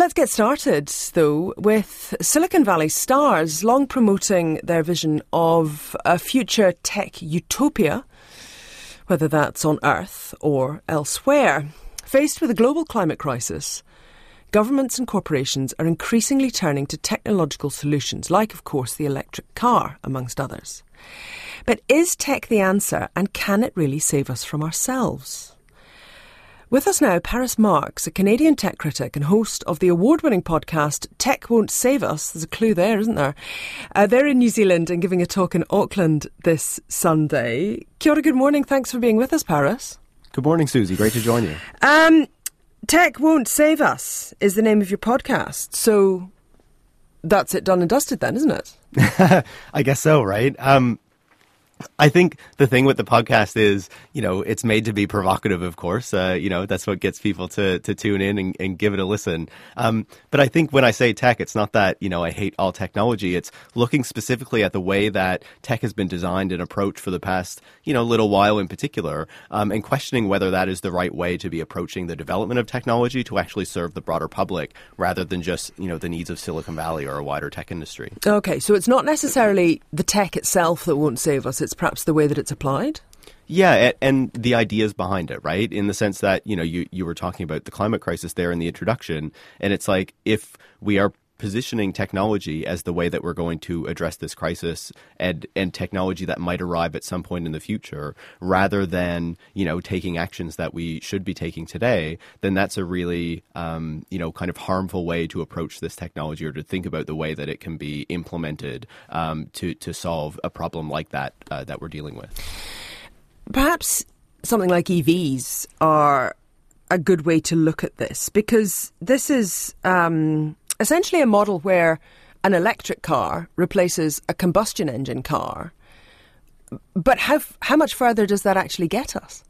Let's get started, though, with Silicon Valley stars long promoting their vision of a future tech utopia, whether that's on Earth or elsewhere. Faced with a global climate crisis, governments and corporations are increasingly turning to technological solutions, like, of course, the electric car, amongst others. But is tech the answer, and can it really save us from ourselves? With us now, Paris Marx, a Canadian tech critic and host of the award winning podcast Tech Won't Save Us. There's a clue there, isn't there? Uh, they're in New Zealand and giving a talk in Auckland this Sunday. Kia ora, good morning. Thanks for being with us, Paris. Good morning, Susie. Great to join you. Um, Tech Won't Save Us is the name of your podcast. So that's it done and dusted then, isn't it? I guess so, right? Um, I think the thing with the podcast is, you know, it's made to be provocative, of course. Uh, you know, that's what gets people to, to tune in and, and give it a listen. Um, but I think when I say tech, it's not that, you know, I hate all technology. It's looking specifically at the way that tech has been designed and approached for the past, you know, little while in particular, um, and questioning whether that is the right way to be approaching the development of technology to actually serve the broader public rather than just, you know, the needs of Silicon Valley or a wider tech industry. Okay, so it's not necessarily the tech itself that won't save us. It's it's perhaps the way that it's applied? Yeah, and the ideas behind it, right? In the sense that, you know, you, you were talking about the climate crisis there in the introduction, and it's like if we are positioning technology as the way that we're going to address this crisis and and technology that might arrive at some point in the future rather than you know taking actions that we should be taking today then that's a really um, you know kind of harmful way to approach this technology or to think about the way that it can be implemented um, to to solve a problem like that uh, that we're dealing with. Perhaps something like EVs are a good way to look at this because this is um, essentially a model where an electric car replaces a combustion engine car. But how how much further does that actually get us?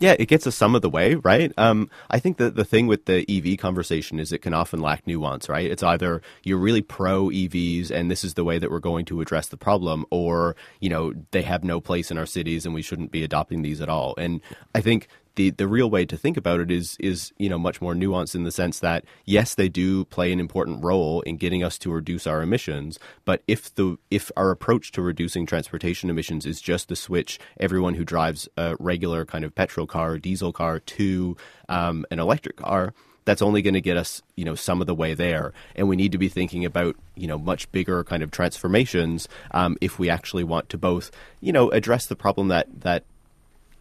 Yeah, it gets us some of the way, right? Um, I think that the thing with the EV conversation is it can often lack nuance, right? It's either you're really pro EVs and this is the way that we're going to address the problem, or, you know, they have no place in our cities and we shouldn't be adopting these at all. And I think the the real way to think about it is is you know much more nuanced in the sense that yes they do play an important role in getting us to reduce our emissions but if the if our approach to reducing transportation emissions is just to switch everyone who drives a regular kind of petrol car or diesel car to um, an electric car that's only going to get us, you know, some of the way there. And we need to be thinking about, you know, much bigger kind of transformations um, if we actually want to both, you know, address the problem that that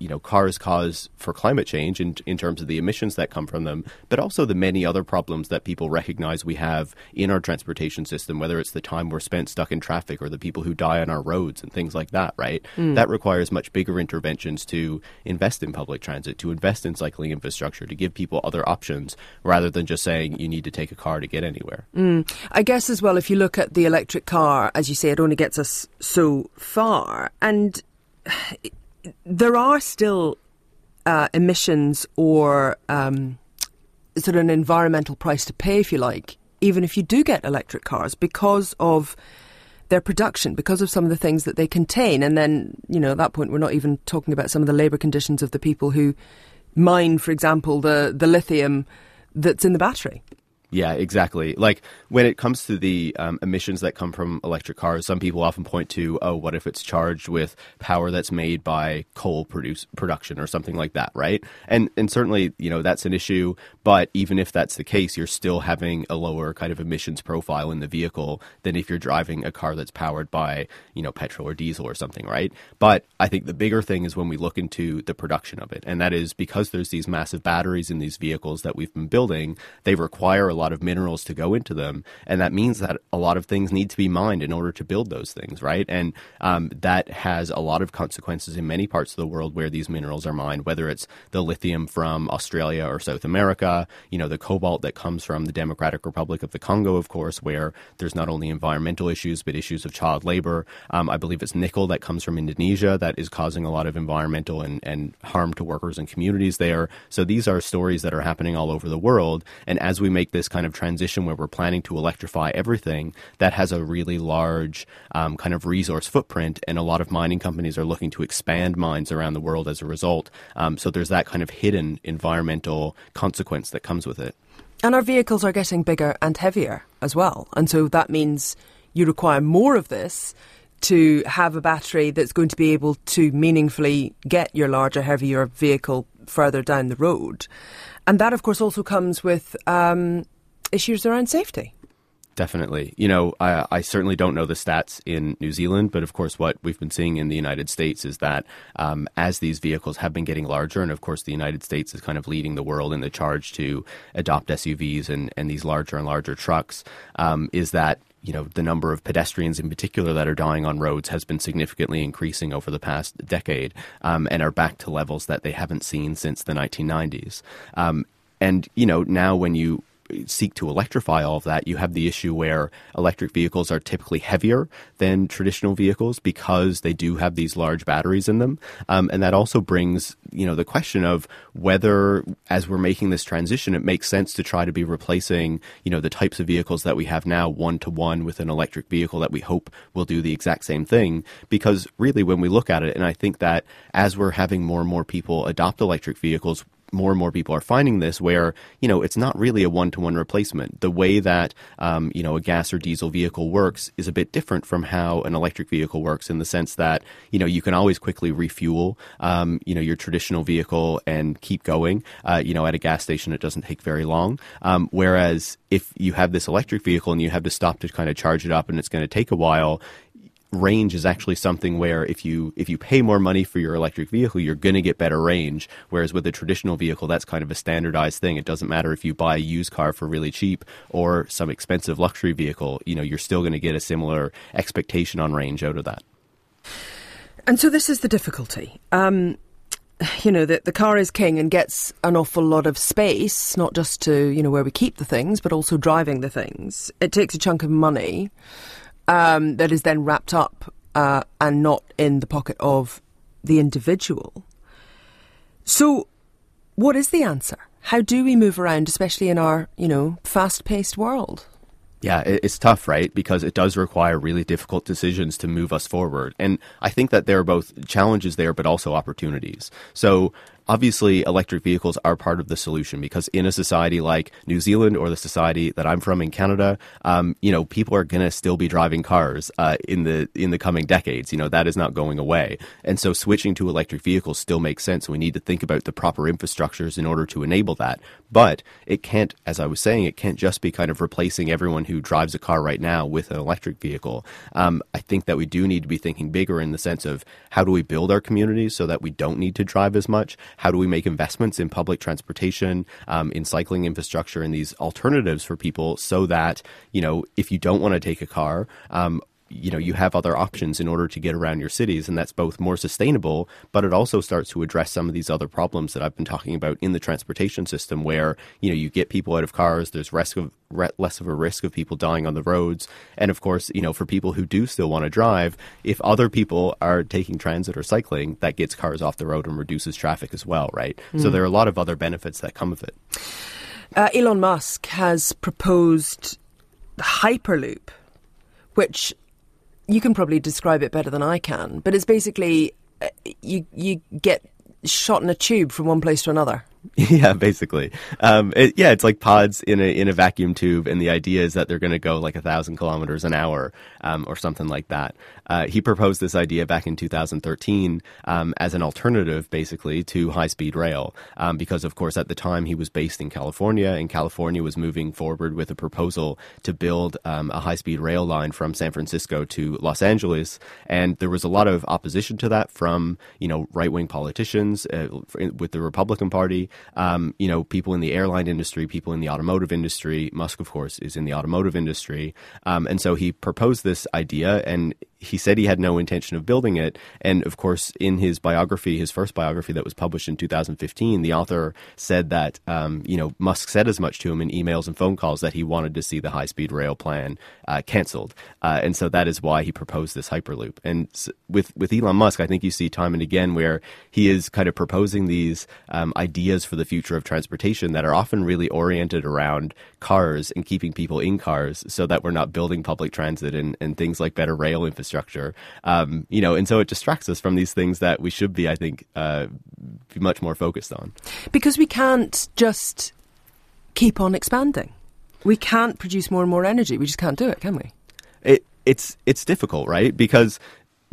you know cars cause for climate change in, in terms of the emissions that come from them, but also the many other problems that people recognize we have in our transportation system, whether it's the time we're spent stuck in traffic or the people who die on our roads and things like that, right? Mm. That requires much bigger interventions to invest in public transit, to invest in cycling infrastructure, to give people other options rather than just saying you need to take a car to get anywhere. Mm. I guess as well, if you look at the electric car, as you say, it only gets us so far. And there are still uh, emissions or um, sort of an environmental price to pay, if you like, even if you do get electric cars because of their production, because of some of the things that they contain. And then, you know, at that point, we're not even talking about some of the labour conditions of the people who mine, for example, the, the lithium that's in the battery. Yeah, exactly. Like when it comes to the um, emissions that come from electric cars, some people often point to, oh, what if it's charged with power that's made by coal produce production or something like that, right? And and certainly, you know, that's an issue. But even if that's the case, you're still having a lower kind of emissions profile in the vehicle than if you're driving a car that's powered by, you know, petrol or diesel or something, right? But I think the bigger thing is when we look into the production of it, and that is because there's these massive batteries in these vehicles that we've been building, they require a lot of minerals to go into them, and that means that a lot of things need to be mined in order to build those things, right? And um, that has a lot of consequences in many parts of the world where these minerals are mined, whether it's the lithium from Australia or South America, you know, the cobalt that comes from the Democratic Republic of the Congo, of course, where there's not only environmental issues but issues of child labor. Um, I believe it's nickel that comes from Indonesia that is causing a lot of environmental and, and harm to workers and communities there. So these are stories that are happening all over the world, and as we make this kind of transition where we're planning to electrify everything, that has a really large um, kind of resource footprint, and a lot of mining companies are looking to expand mines around the world as a result. Um, so there's that kind of hidden environmental consequence that comes with it. And our vehicles are getting bigger and heavier as well. And so that means you require more of this to have a battery that's going to be able to meaningfully get your larger, heavier vehicle further down the road. And that, of course, also comes with um, issues around safety. Definitely. You know, I, I, certainly don't know the stats in New Zealand, but of course, what we've been seeing in the United States is that um, as these vehicles have been getting larger, and of course, the United States is kind of leading the world in the charge to adopt SUVs and, and these larger and larger trucks, um, is that you know the number of pedestrians in particular that are dying on roads has been significantly increasing over the past decade um, and are back to levels that they haven't seen since the 1990s. Um, and you know now when you seek to electrify all of that, you have the issue where electric vehicles are typically heavier than traditional vehicles because they do have these large batteries in them. Um, and that also brings, you know, the question of whether, as we're making this transition, it makes sense to try to be replacing, you know, the types of vehicles that we have now one to one with an electric vehicle that we hope will do the exact same thing. Because really, when we look at it, and I think that as we're having more and more people adopt electric vehicles, more and more people are finding this where, you know, it's not really a one to one replacement. The way that, um, you know, a gas or diesel vehicle works is a bit different from how an electric vehicle works in the sense that, you know, you can always quickly refuel, um, you know, your traditional vehicle and keep going. Uh, you know, at a gas station, it doesn't take very long. Um, whereas if you have this electric vehicle and you have to stop to kind of charge it up and it's going to take a while, range is actually something where if you if you pay more money for your electric vehicle, you're going to get better range. Whereas with a traditional vehicle, that's kind of a standardized thing. It doesn't matter if you buy a used car for really cheap or some expensive luxury vehicle. You know, you're still going to get a similar expectation on range out of that. And so this is the difficulty. Um, you know, the, the car is king and gets an awful lot of space, not just to, you know, where we keep the things, but also driving the things. It takes a chunk of money um, that is then wrapped up uh, and not in the pocket of the individual. So, what is the answer? How do we move around, especially in our, you know, fast-paced world? Yeah, it's tough, right? Because it does require really difficult decisions to move us forward. And I think that there are both challenges there, but also opportunities. So obviously electric vehicles are part of the solution because in a society like New Zealand or the society that I'm from in Canada, um, you know, people are going to still be driving cars uh, in the in the coming decades. You know, that is not going away, and so switching to electric vehicles still makes sense. We need to think about the proper infrastructures in order to enable that. But it can't, as I was saying, it can't just be kind of replacing everyone who drives a car right now with an electric vehicle. Um, I think that we do need to be thinking bigger in the sense of how do we build our communities so that we don't need to drive as much how do we make investments in public transportation, um, in cycling infrastructure, and these alternatives for people so that, you know, if you don't want to take a car, um, you know you have other options in order to get around your cities and that's both more sustainable but it also starts to address some of these other problems that I've been talking about in the transportation system where you know you get people out of cars there's risk of less of a risk of people dying on the roads. And of course you know for people who do still want to drive if other people are taking transit or cycling that gets cars off the road and reduces traffic as well right? Mm. so there are a lot of other benefits that come of it. Uh, Elon Musk has proposed the Hyperloop which you can probably describe it better than I can, but it's basically uh, you you get shot in a tube from one place to another. Yeah, basically. Um, it, yeah, it's like pods in a in a vacuum tube, and the idea is that they're going to go like a thousand kilometers an hour um, or something like that. Uh, he proposed this idea back in 2013 um, as an alternative, basically, to high speed rail, um, because of course at the time he was based in California, and California was moving forward with a proposal to build um, a high speed rail line from San Francisco to Los Angeles, and there was a lot of opposition to that from you know right wing politicians uh, with the Republican Party um, you know, people in the airline industry, people in the automotive industry. Musk, of course, is in the automotive industry. Um, and so he proposed this idea and he said he had no intention of building it. And of course, in his biography, his first biography that was published in 2015, the author said that, um, you know, Musk said as much to him in emails and phone calls that he wanted to see the high speed rail plan uh, canceled. Uh, and so that is why he proposed this Hyperloop. And with, with Elon Musk, I think you see time and again where he is kind of proposing these um, ideas for the future of transportation that are often really oriented around cars and keeping people in cars so that we're not building public transit and, and things like better rail infrastructure infrastructure. Um, you know, and so it distracts us from these things that we should be, I think, uh, be much more focused on. Because we can't just keep on expanding. We can't produce more and more energy. We just can't do it, can we? It, it's it's difficult, right? Because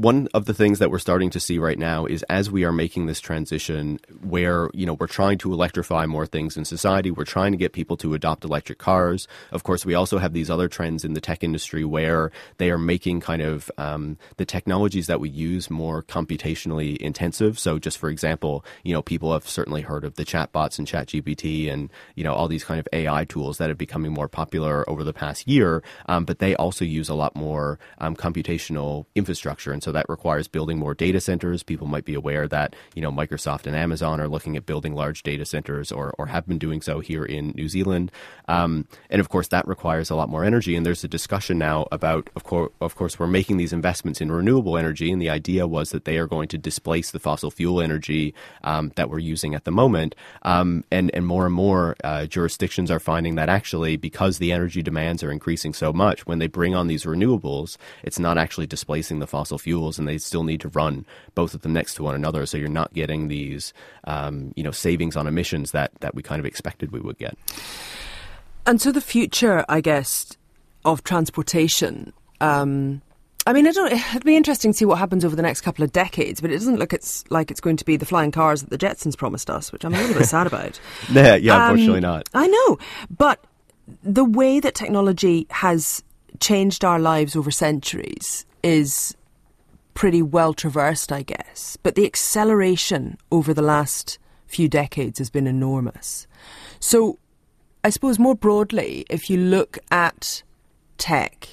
one of the things that we're starting to see right now is as we are making this transition where you know we're trying to electrify more things in society we're trying to get people to adopt electric cars. Of course we also have these other trends in the tech industry where they are making kind of um, the technologies that we use more computationally intensive. So just for example you know people have certainly heard of the chatbots and ChatGPT and you know all these kind of ai tools that have becoming more popular over the past year um, but they also use a lot more um, computational infrastructure. And so so that requires building more data centers. People might be aware that you know Microsoft and Amazon are looking at building large data centers, or or have been doing so here in New Zealand. Um, and of course, that requires a lot more energy. And there's a discussion now about, of course, of course, we're making these investments in renewable energy, and the idea was that they are going to displace the fossil fuel energy um, that we're using at the moment. Um, and and more and more uh, jurisdictions are finding that actually, because the energy demands are increasing so much, when they bring on these renewables, it's not actually displacing the fossil fuel fuels, and they still need to run both of them next to one another. So you're not getting these, um, you know, savings on emissions that that we kind of expected we would get. And so the future, I guess, of transportation. Um, I mean, it'd be interesting to see what happens over the next couple of decades, but it doesn't look it's like it's going to be the flying cars that the Jetsons promised us, which I'm a little bit sad about. Yeah, yeah, um, unfortunately not. I know, but the way that technology has changed our lives over centuries is pretty well traversed, I guess. But the acceleration over the last few decades has been enormous. So, I suppose more broadly, if you look at tech,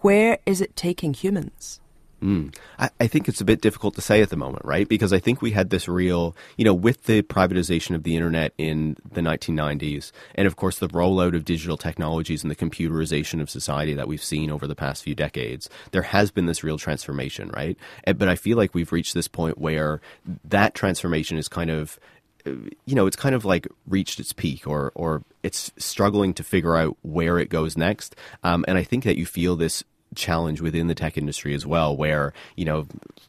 where is it taking humans? Mm. I, I, think it's a bit difficult to say at the moment, right? Because I think we had this real, you know, with the privatization of the internet in the 1990s, and of course the rollout of digital technologies and the computerization of society that we've seen over the past few decades, there has been this real transformation, right? But I feel like we've reached this point where that transformation is kind of you know, it's kind of like reached its peak or, or it's struggling to figure out where it goes next. Um, and I think that you feel this challenge within the tech industry as well, where, you know,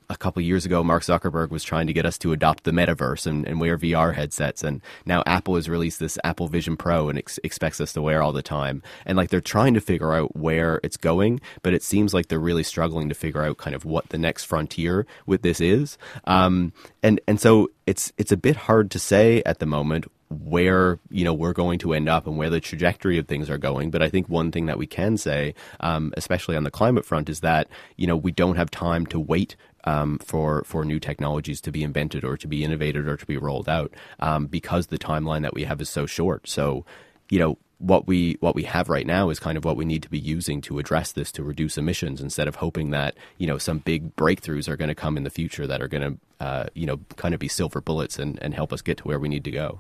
a couple years ago, Mark Zuckerberg was trying to get us to adopt the metaverse and, and wear VR headsets. And now Apple has released this Apple Vision Pro and ex- expects us to wear all the time. And like they're trying to figure out where it's going, but it seems like they're really struggling to figure out kind of what the next frontier with this is. Um, and, and so it's, it's a bit hard to say at the moment where you know we're going to end up and where the trajectory of things are going. But I think one thing that we can say, um, especially on the climate front, is that you know we don't have time to wait um, for for new technologies to be invented or to be innovated or to be rolled out um, because the timeline that we have is so short. So you know what we what we have right now is kind of what we need to be using to address this to reduce emissions instead of hoping that you know some big breakthroughs are going to come in the future that are going to uh, you know kind of be silver bullets and, and help us get to where we need to go.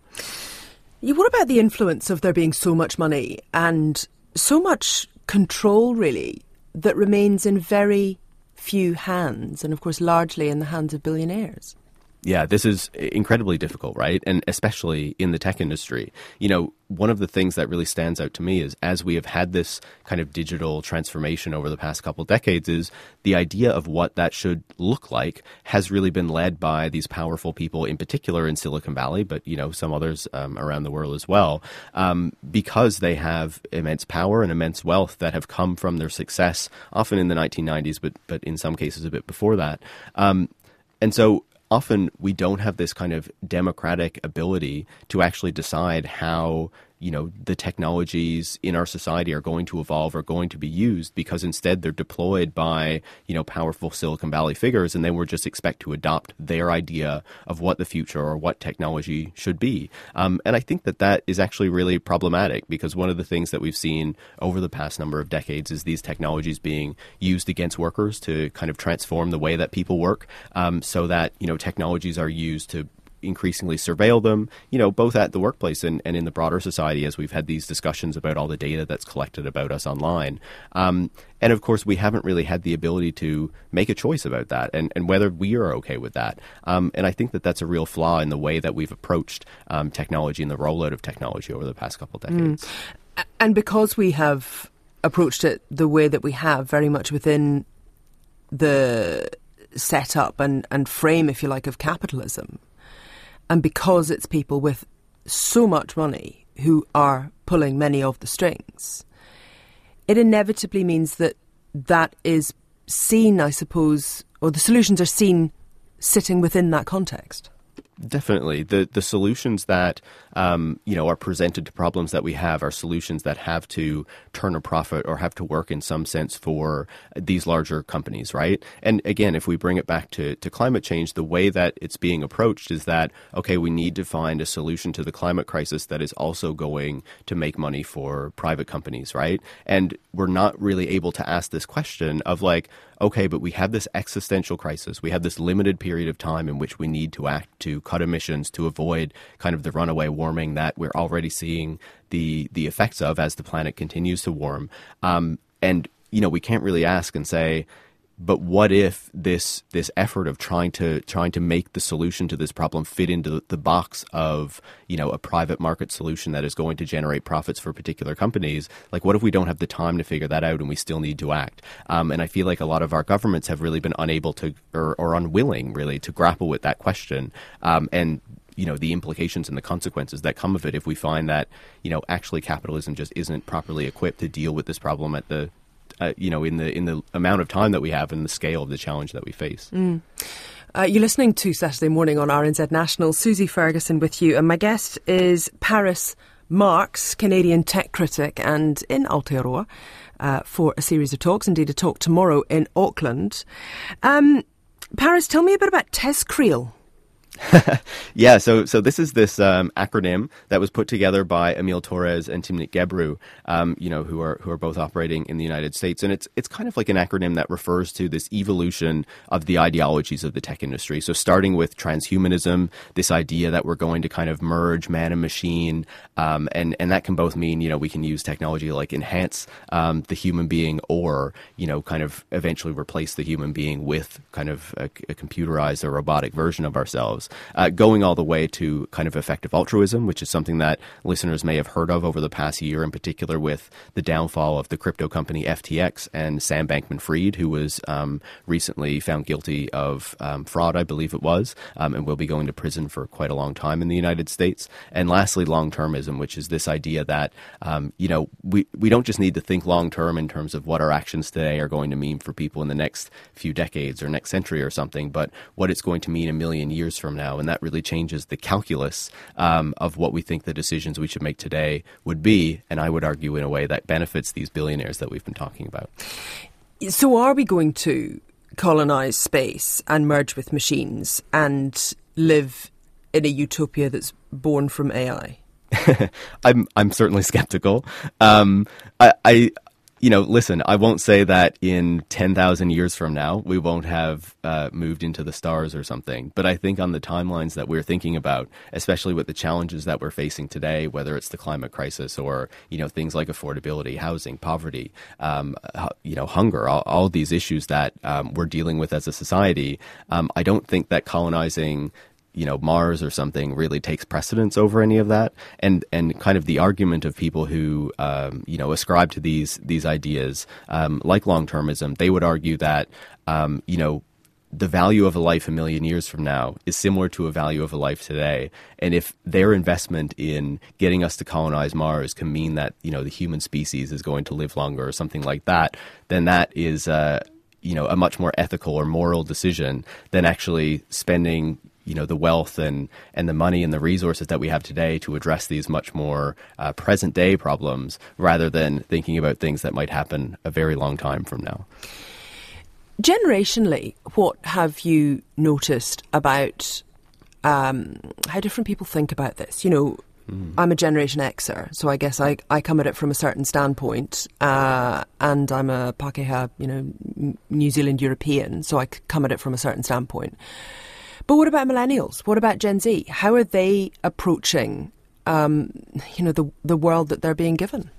What about the influence of there being so much money and so much control really that remains in very few hands and of course largely in the hands of billionaires? Yeah, this is incredibly difficult, right? And especially in the tech industry. You know, one of the things that really stands out to me is as we have had this kind of digital transformation over the past couple decades is the idea of what that should look like has really been led by these powerful people in particular in silicon valley but you know some others um, around the world as well um, because they have immense power and immense wealth that have come from their success often in the 1990s but but in some cases a bit before that um, and so often we don't have this kind of democratic ability to actually decide how you know the technologies in our society are going to evolve are going to be used because instead they're deployed by you know powerful Silicon Valley figures and then we're just expect to adopt their idea of what the future or what technology should be. Um, and I think that that is actually really problematic because one of the things that we've seen over the past number of decades is these technologies being used against workers to kind of transform the way that people work um, so that you know technologies are used to increasingly surveil them, you know, both at the workplace and, and in the broader society as we've had these discussions about all the data that's collected about us online. Um, and of course, we haven't really had the ability to make a choice about that and, and whether we are okay with that. Um, and I think that that's a real flaw in the way that we've approached um, technology and the rollout of technology over the past couple of decades. Mm. And because we have approached it the way that we have, very much within the setup and, and frame, if you like, of capitalism, and because it's people with so much money who are pulling many of the strings, it inevitably means that that is seen, I suppose, or the solutions are seen sitting within that context. Definitely, the the solutions that um, you know are presented to problems that we have are solutions that have to turn a profit or have to work in some sense for these larger companies, right? And again, if we bring it back to to climate change, the way that it's being approached is that okay, we need to find a solution to the climate crisis that is also going to make money for private companies, right? And we're not really able to ask this question of like, okay, but we have this existential crisis, we have this limited period of time in which we need to act to cut emissions to avoid kind of the runaway warming that we're already seeing the the effects of as the planet continues to warm. Um, and you know, we can't really ask and say, but what if this this effort of trying to trying to make the solution to this problem fit into the, box of you know a private market solution that is going to generate profits for particular companies like what if we don't have the time to figure that out and we still need to act? Um, and I feel like a lot of our governments have really been unable to or, or unwilling really to grapple with that question. Um, and you know the implications and the consequences that come of it if we find that you know actually capitalism just isn't properly equipped to deal with this problem at the uh, you know, in the in the amount of time that we have and the scale of the challenge that we face. Mm. Uh, you're listening to Saturday Morning on RNZ National. Susie Ferguson with you, and my guest is Paris Marx, Canadian tech critic, and in Aotearoa uh, for a series of talks. Indeed, a talk tomorrow in Auckland. Um, Paris, tell me a bit about TESCREAL. yeah, so so this is this um, acronym that was put together by Émile Torres and Timnit Gebru, um, you know, who are who are both operating in the United States, and it's it's kind of like an acronym that refers to this evolution of the ideologies of the tech industry. So starting with transhumanism, this idea that we're going to kind of merge man and machine, um, and and that can both mean you know we can use technology like enhance um, the human being, or you know kind of eventually replace the human being with kind of a, a computerized or robotic version of ourselves uh, going all the way to kind of effective altruism, which is something that listeners may have heard of over the past year, in particular with the downfall of the crypto company FTX and Sam Bankman Fried, who was um, recently found guilty of um, fraud, I believe it was, um, and will be going to prison for quite a long time in the United States. And lastly, long termism, which is this idea that, um, you know, we, we don't just need to think long term in terms of what our actions today are going to mean for people in the next few decades or next century or something, but what it's going to mean a million years from now, and that really changes the calculus um, of what we think the decisions we should make today would be. And I would argue in a way that benefits these billionaires that we've been talking about. So, are we going to colonize space and merge with machines and live in a utopia that's born from AI? I'm I'm certainly skeptical. Um, I, I you know, listen, I won't say that in 10,000 years from now we won't have uh, moved into the stars or something, but I think on the timelines that we're thinking about, especially with the challenges that we're facing today, whether it's the climate crisis or, you know, things like affordability, housing, poverty, um, you know, hunger, all, all these issues that um, we're dealing with as a society, um, I don't think that colonizing you know Mars or something really takes precedence over any of that, and and kind of the argument of people who um, you know ascribe to these these ideas um, like long termism, they would argue that um, you know the value of a life a million years from now is similar to a value of a life today. And if their investment in getting us to colonize Mars can mean that you know the human species is going to live longer or something like that, then that is. Uh, you know, a much more ethical or moral decision than actually spending you know the wealth and and the money and the resources that we have today to address these much more uh, present day problems rather than thinking about things that might happen a very long time from now. Generationally, what have you noticed about um, how different people think about this? You know, Mm. I'm a Generation Xer, so I guess I, I come at it from a certain standpoint, uh, and I'm a Pakeha, you know, New Zealand European, so I come at it from a certain standpoint. But what about millennials? What about Gen Z? How are they approaching, um, you know, the the world that they're being given?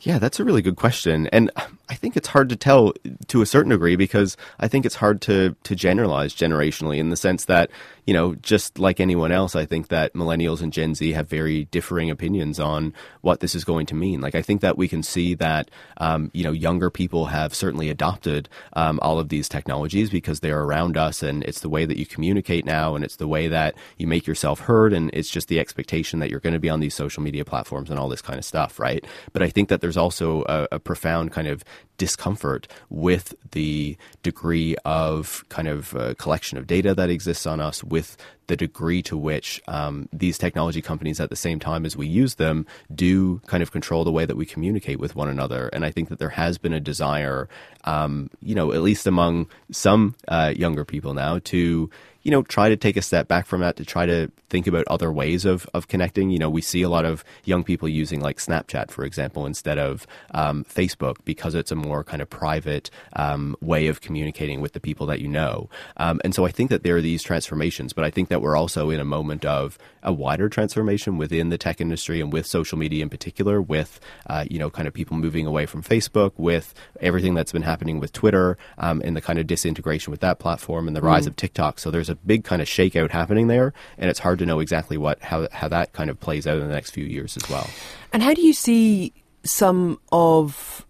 Yeah, that's a really good question. And I think it's hard to tell to a certain degree because I think it's hard to to generalize generationally in the sense that you know just like anyone else, I think that millennials and Gen Z have very differing opinions on what this is going to mean. Like I think that we can see that um, you know younger people have certainly adopted um, all of these technologies because they're around us and it's the way that you communicate now and it's the way that you make yourself heard and it's just the expectation that you're going to be on these social media platforms and all this kind of stuff, right? But I think that there's also a, a profound kind of discomfort with the degree of kind of uh, collection of data that exists on us, with the degree to which um, these technology companies, at the same time as we use them, do kind of control the way that we communicate with one another. And I think that there has been a desire, um, you know, at least among some uh, younger people now, to you know, try to take a step back from that to try to think about other ways of, of connecting. You know, we see a lot of young people using like Snapchat, for example, instead of um, Facebook because it's a more kind of private um, way of communicating with the people that you know. Um, and so I think that there are these transformations, but I think that we're also in a moment of a wider transformation within the tech industry and with social media in particular, with, uh, you know, kind of people moving away from Facebook, with everything that's been happening with Twitter um, and the kind of disintegration with that platform and the rise mm. of TikTok. So there's a big kind of shakeout happening there, and it's hard to know exactly what how how that kind of plays out in the next few years as well. And how do you see some of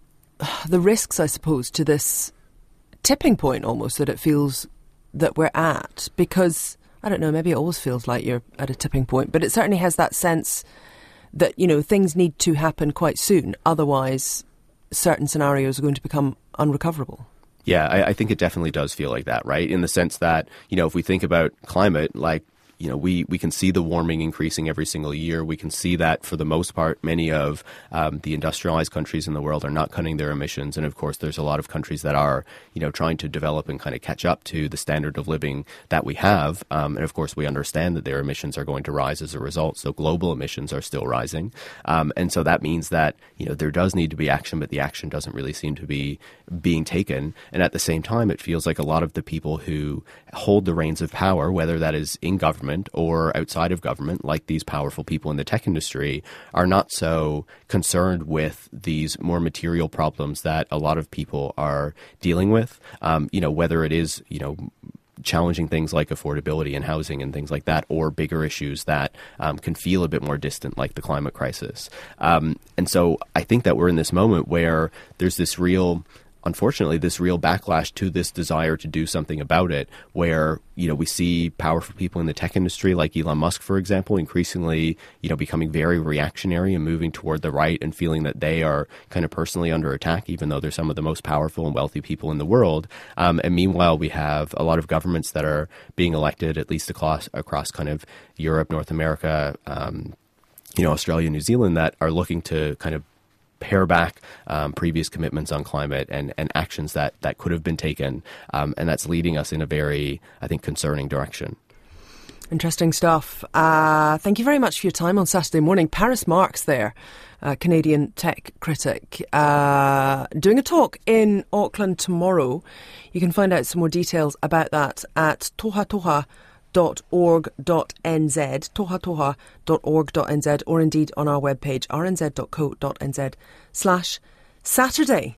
the risks, I suppose, to this tipping point almost that it feels that we're at? Because I don't know, maybe it always feels like you're at a tipping point, but it certainly has that sense that you know things need to happen quite soon, otherwise certain scenarios are going to become unrecoverable. Yeah, I, I, think it definitely does feel like that, right? In the sense that, you know, if we think about climate, like you know, we, we can see the warming increasing every single year. We can see that for the most part, many of um, the industrialized countries in the world are not cutting their emissions. And of course, there's a lot of countries that are, you know, trying to develop and kind of catch up to the standard of living that we have. Um, and of course, we understand that their emissions are going to rise as a result. So global emissions are still rising. Um, and so that means that, you know, there does need to be action, but the action doesn't really seem to be being taken. And at the same time, it feels like a lot of the people who hold the reins of power, whether that is in government, government or outside of government, like these powerful people in the tech industry, are not so concerned with these more material problems that a lot of people are dealing with. Um, you know, whether it is, you know, challenging things like affordability and housing and things like that, or bigger issues that um, can feel a bit more distant, like the climate crisis. Um, and so I think that we're in this moment where there's this real unfortunately this real backlash to this desire to do something about it where you know we see powerful people in the tech industry like Elon Musk for example increasingly you know becoming very reactionary and moving toward the right and feeling that they are kind of personally under attack even though they're some of the most powerful and wealthy people in the world. Um, and meanwhile we have a lot of governments that are being elected at least across across kind of Europe North America um, you know Australia New Zealand that are looking to kind of pare back um, previous commitments on climate and, and actions that, that could have been taken. Um, and that's leading us in a very, I think, concerning direction. Interesting stuff. Uh, thank you very much for your time on Saturday morning. Paris Marx there, Canadian tech critic, uh, doing a talk in Auckland tomorrow. You can find out some more details about that at tohatoha.com tohatoha.org.nz, tohatoha.org.nz, or indeed on our webpage, rnz.co.nz slash Saturday.